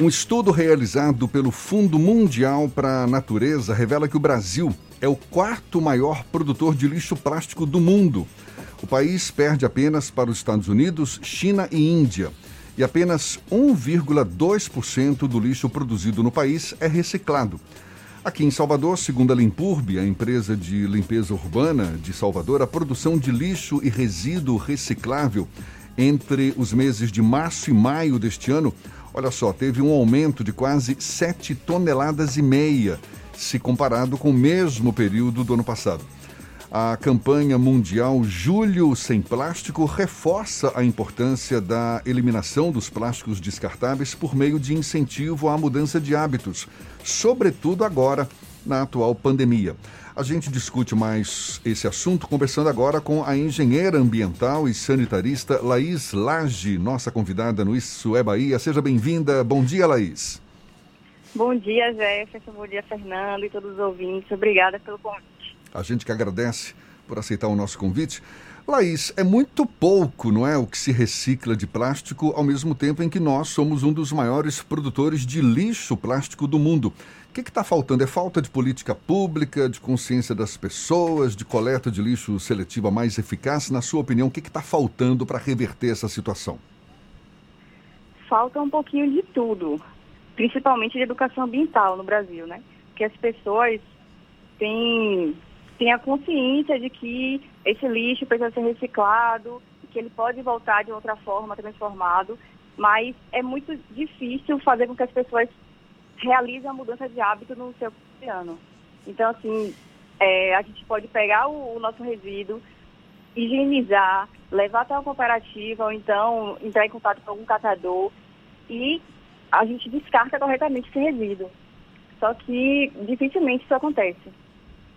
Um estudo realizado pelo Fundo Mundial para a Natureza revela que o Brasil é o quarto maior produtor de lixo plástico do mundo. O país perde apenas para os Estados Unidos, China e Índia. E apenas 1,2% do lixo produzido no país é reciclado. Aqui em Salvador, segundo a Limpurbe, a empresa de limpeza urbana de Salvador, a produção de lixo e resíduo reciclável entre os meses de março e maio deste ano, olha só, teve um aumento de quase 7 toneladas e meia, se comparado com o mesmo período do ano passado. A campanha mundial Julho Sem Plástico reforça a importância da eliminação dos plásticos descartáveis por meio de incentivo à mudança de hábitos, sobretudo agora na atual pandemia. A gente discute mais esse assunto conversando agora com a engenheira ambiental e sanitarista Laís Lage, nossa convidada no Isso é Bahia. Seja bem-vinda. Bom dia, Laís. Bom dia, Jefferson. Bom dia, Fernando e todos os ouvintes. Obrigada pelo convite. A gente que agradece por aceitar o nosso convite. Laís, é muito pouco, não é, o que se recicla de plástico, ao mesmo tempo em que nós somos um dos maiores produtores de lixo plástico do mundo. O que está faltando? É falta de política pública, de consciência das pessoas, de coleta de lixo seletiva mais eficaz? Na sua opinião, o que está faltando para reverter essa situação? Falta um pouquinho de tudo, principalmente de educação ambiental no Brasil, né? Porque as pessoas têm tenha consciência de que esse lixo precisa ser reciclado, que ele pode voltar de outra forma transformado, mas é muito difícil fazer com que as pessoas realizem a mudança de hábito no seu cotidiano. Então, assim, é, a gente pode pegar o, o, nosso resíduo, higienizar, levar até uma cooperativa, ou então entrar em contato com algum catador e a gente descarta corretamente esse resíduo. Só que dificilmente isso acontece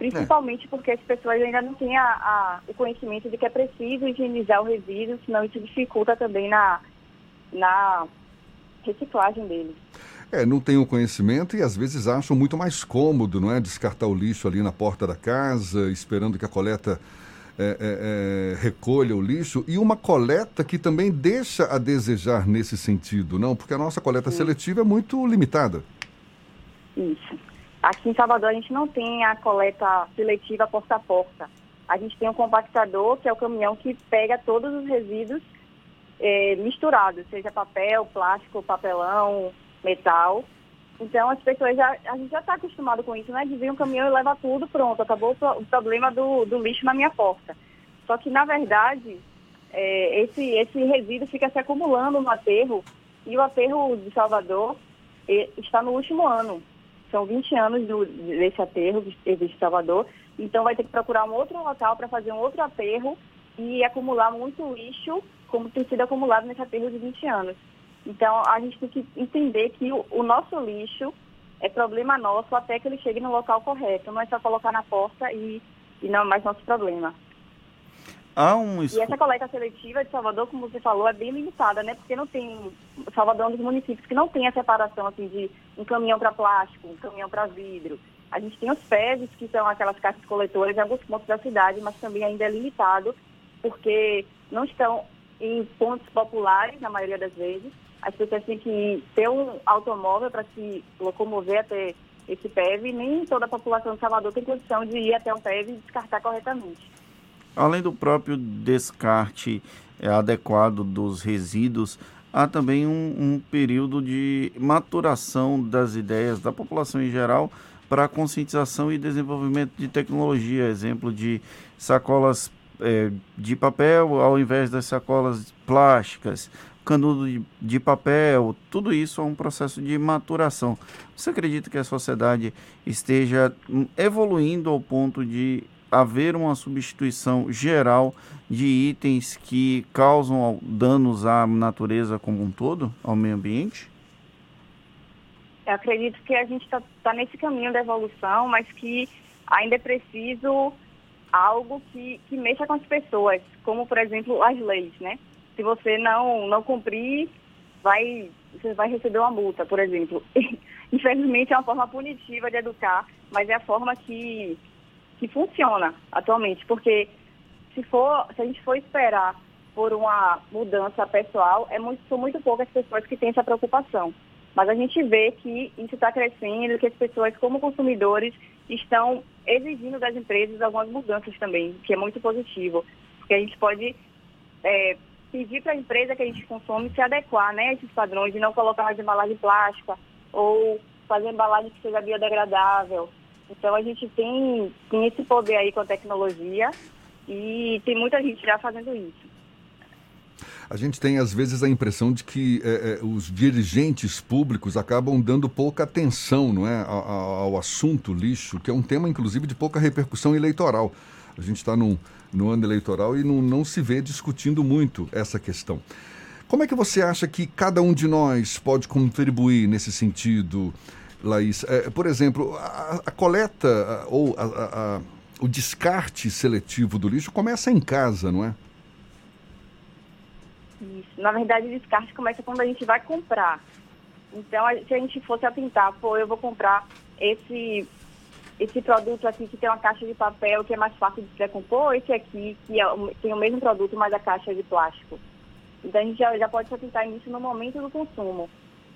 principalmente é. porque as pessoas ainda não têm a, a, o conhecimento de que é preciso higienizar o resíduo, senão isso dificulta também na, na reciclagem dele. É, não tem o conhecimento e às vezes acham muito mais cômodo, não é? Descartar o lixo ali na porta da casa, esperando que a coleta é, é, é, recolha o lixo. E uma coleta que também deixa a desejar nesse sentido, não? Porque a nossa coleta Sim. seletiva é muito limitada. Isso. Aqui em Salvador a gente não tem a coleta seletiva porta a porta. A gente tem um compactador, que é o caminhão que pega todos os resíduos é, misturados, seja papel, plástico, papelão, metal. Então as pessoas já, a gente já está acostumado com isso, né? De vir um caminhão e leva tudo, pronto, acabou o problema do, do lixo na minha porta. Só que na verdade é, esse, esse resíduo fica se acumulando no aterro e o aterro de Salvador é, está no último ano. São 20 anos do, desse aterro em Salvador, então vai ter que procurar um outro local para fazer um outro aterro e acumular muito lixo, como tem sido acumulado nesse aterro de 20 anos. Então, a gente tem que entender que o, o nosso lixo é problema nosso até que ele chegue no local correto. Não é só colocar na porta e, e não é mais nosso problema. Há um... E essa coleta seletiva de Salvador, como você falou, é bem limitada, né? Porque não tem. Salvador é um dos municípios que não tem a separação assim, de um caminhão para plástico, um caminhão para vidro. A gente tem os PEVs, que são aquelas caixas coletoras em alguns pontos da cidade, mas também ainda é limitado, porque não estão em pontos populares, na maioria das vezes. As pessoas têm que ter um automóvel para se locomover até esse PEV, nem toda a população de Salvador tem condição de ir até um PEV e descartar corretamente. Além do próprio descarte é, adequado dos resíduos, há também um, um, período de maturação das ideias da população em geral para conscientização e desenvolvimento de tecnologia, exemplo de sacolas é, de papel ao invés das sacolas plásticas, canudo de, de, papel, tudo isso é um processo de maturação. Você acredita que a sociedade esteja hum, evoluindo ao ponto de haver uma substituição geral de itens que causam danos à natureza como um todo, ao meio ambiente? Eu acredito que a gente está tá nesse caminho da evolução, mas que ainda é preciso algo que, que mexa com as pessoas, como, por exemplo, as leis, né? Se você não, não cumprir, vai, você vai receber uma multa, por exemplo. Infelizmente, é uma forma punitiva de educar, mas é a forma que que funciona atualmente, porque se for, se a gente for esperar por uma mudança pessoal, é muito, são muito poucas pessoas que têm essa preocupação. Mas a gente vê que isso está crescendo, que as pessoas, como consumidores, estão exigindo das empresas algumas mudanças também, que é muito positivo. Porque a gente pode é, pedir para a empresa que a gente consome se adequar né, a esses padrões, de não colocar mais embalagem plástica ou fazer embalagem que seja biodegradável. Então a gente tem, tem esse poder aí com a tecnologia e tem muita gente já fazendo isso. A gente tem, às vezes, a impressão de que é, é, os dirigentes públicos acabam dando pouca atenção não é, ao, ao, assunto lixo, que é um tema, inclusive, de pouca repercussão eleitoral. A gente está no ano eleitoral e não, não se vê discutindo muito essa questão. Como é que você acha que cada um de nós pode contribuir nesse sentido, Laís? É, por exemplo, a, a coleta ou a, a, o descarte seletivo do lixo começa em casa, não é? Isso. Na verdade, o descarte começa quando a gente vai comprar. Então, se a gente fosse atentar, pô, eu vou comprar esse esse produto aqui que tem uma caixa de papel que é mais fácil de decompor, esse aqui que é, tem o mesmo produto, mas a caixa é de plástico. Então a gente já, já pode se atentar nisso no momento do consumo,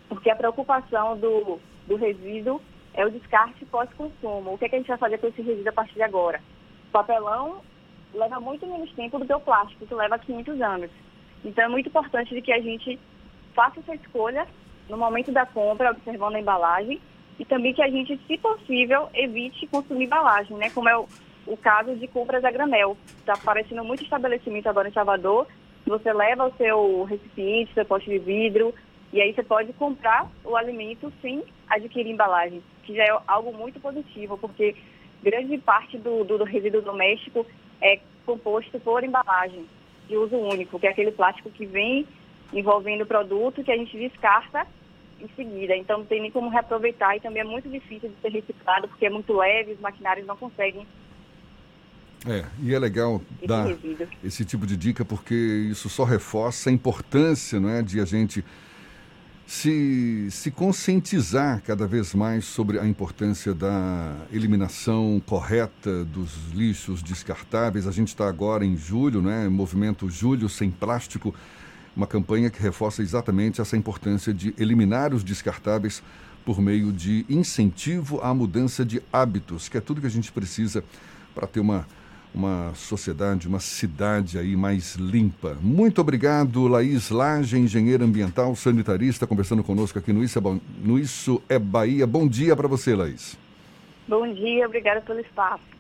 porque a preocupação do, do resíduo é o descarte pós-consumo. O que, é que a gente vai fazer com esse resíduo a partir de agora? O papelão leva muito menos tempo do que o plástico, que leva 500 anos. Então é muito importante de que a gente faça essa escolha no momento da compra, observando a embalagem, e também que a gente, se possível, evite consumir embalagem, né? Como é o, o caso de compras a granel. Está aparecendo muito estabelecimento agora em Salvador. Você leva o seu recipiente, seu pote de vidro, e aí você pode comprar o alimento sem adquirir embalagem, que já é algo muito positivo, porque grande parte do, do, do resíduo doméstico é composto por embalagem de uso único, que é aquele plástico que vem envolvendo o produto que a gente descarta em seguida. Então não tem nem como reaproveitar e também é muito difícil de ser reciclado porque é muito leve, os maquinários não conseguem. É, e é legal esse dar resíduo. esse tipo de dica porque isso só reforça a importância não é, de a gente se, se conscientizar cada vez mais sobre a importância da eliminação correta dos lixos descartáveis. A gente está agora em julho, né? Movimento Julho Sem Plástico, uma campanha que reforça exatamente essa importância de eliminar os descartáveis por meio de incentivo à mudança de hábitos, que é tudo que a gente precisa para ter uma uma sociedade, uma cidade aí mais limpa. Muito obrigado, Laís Lage, engenheira ambiental, sanitarista, conversando conosco aqui no Isso é, no Isso é Bahia. Bom dia para você, Laís. Bom dia, obrigada pelo espaço.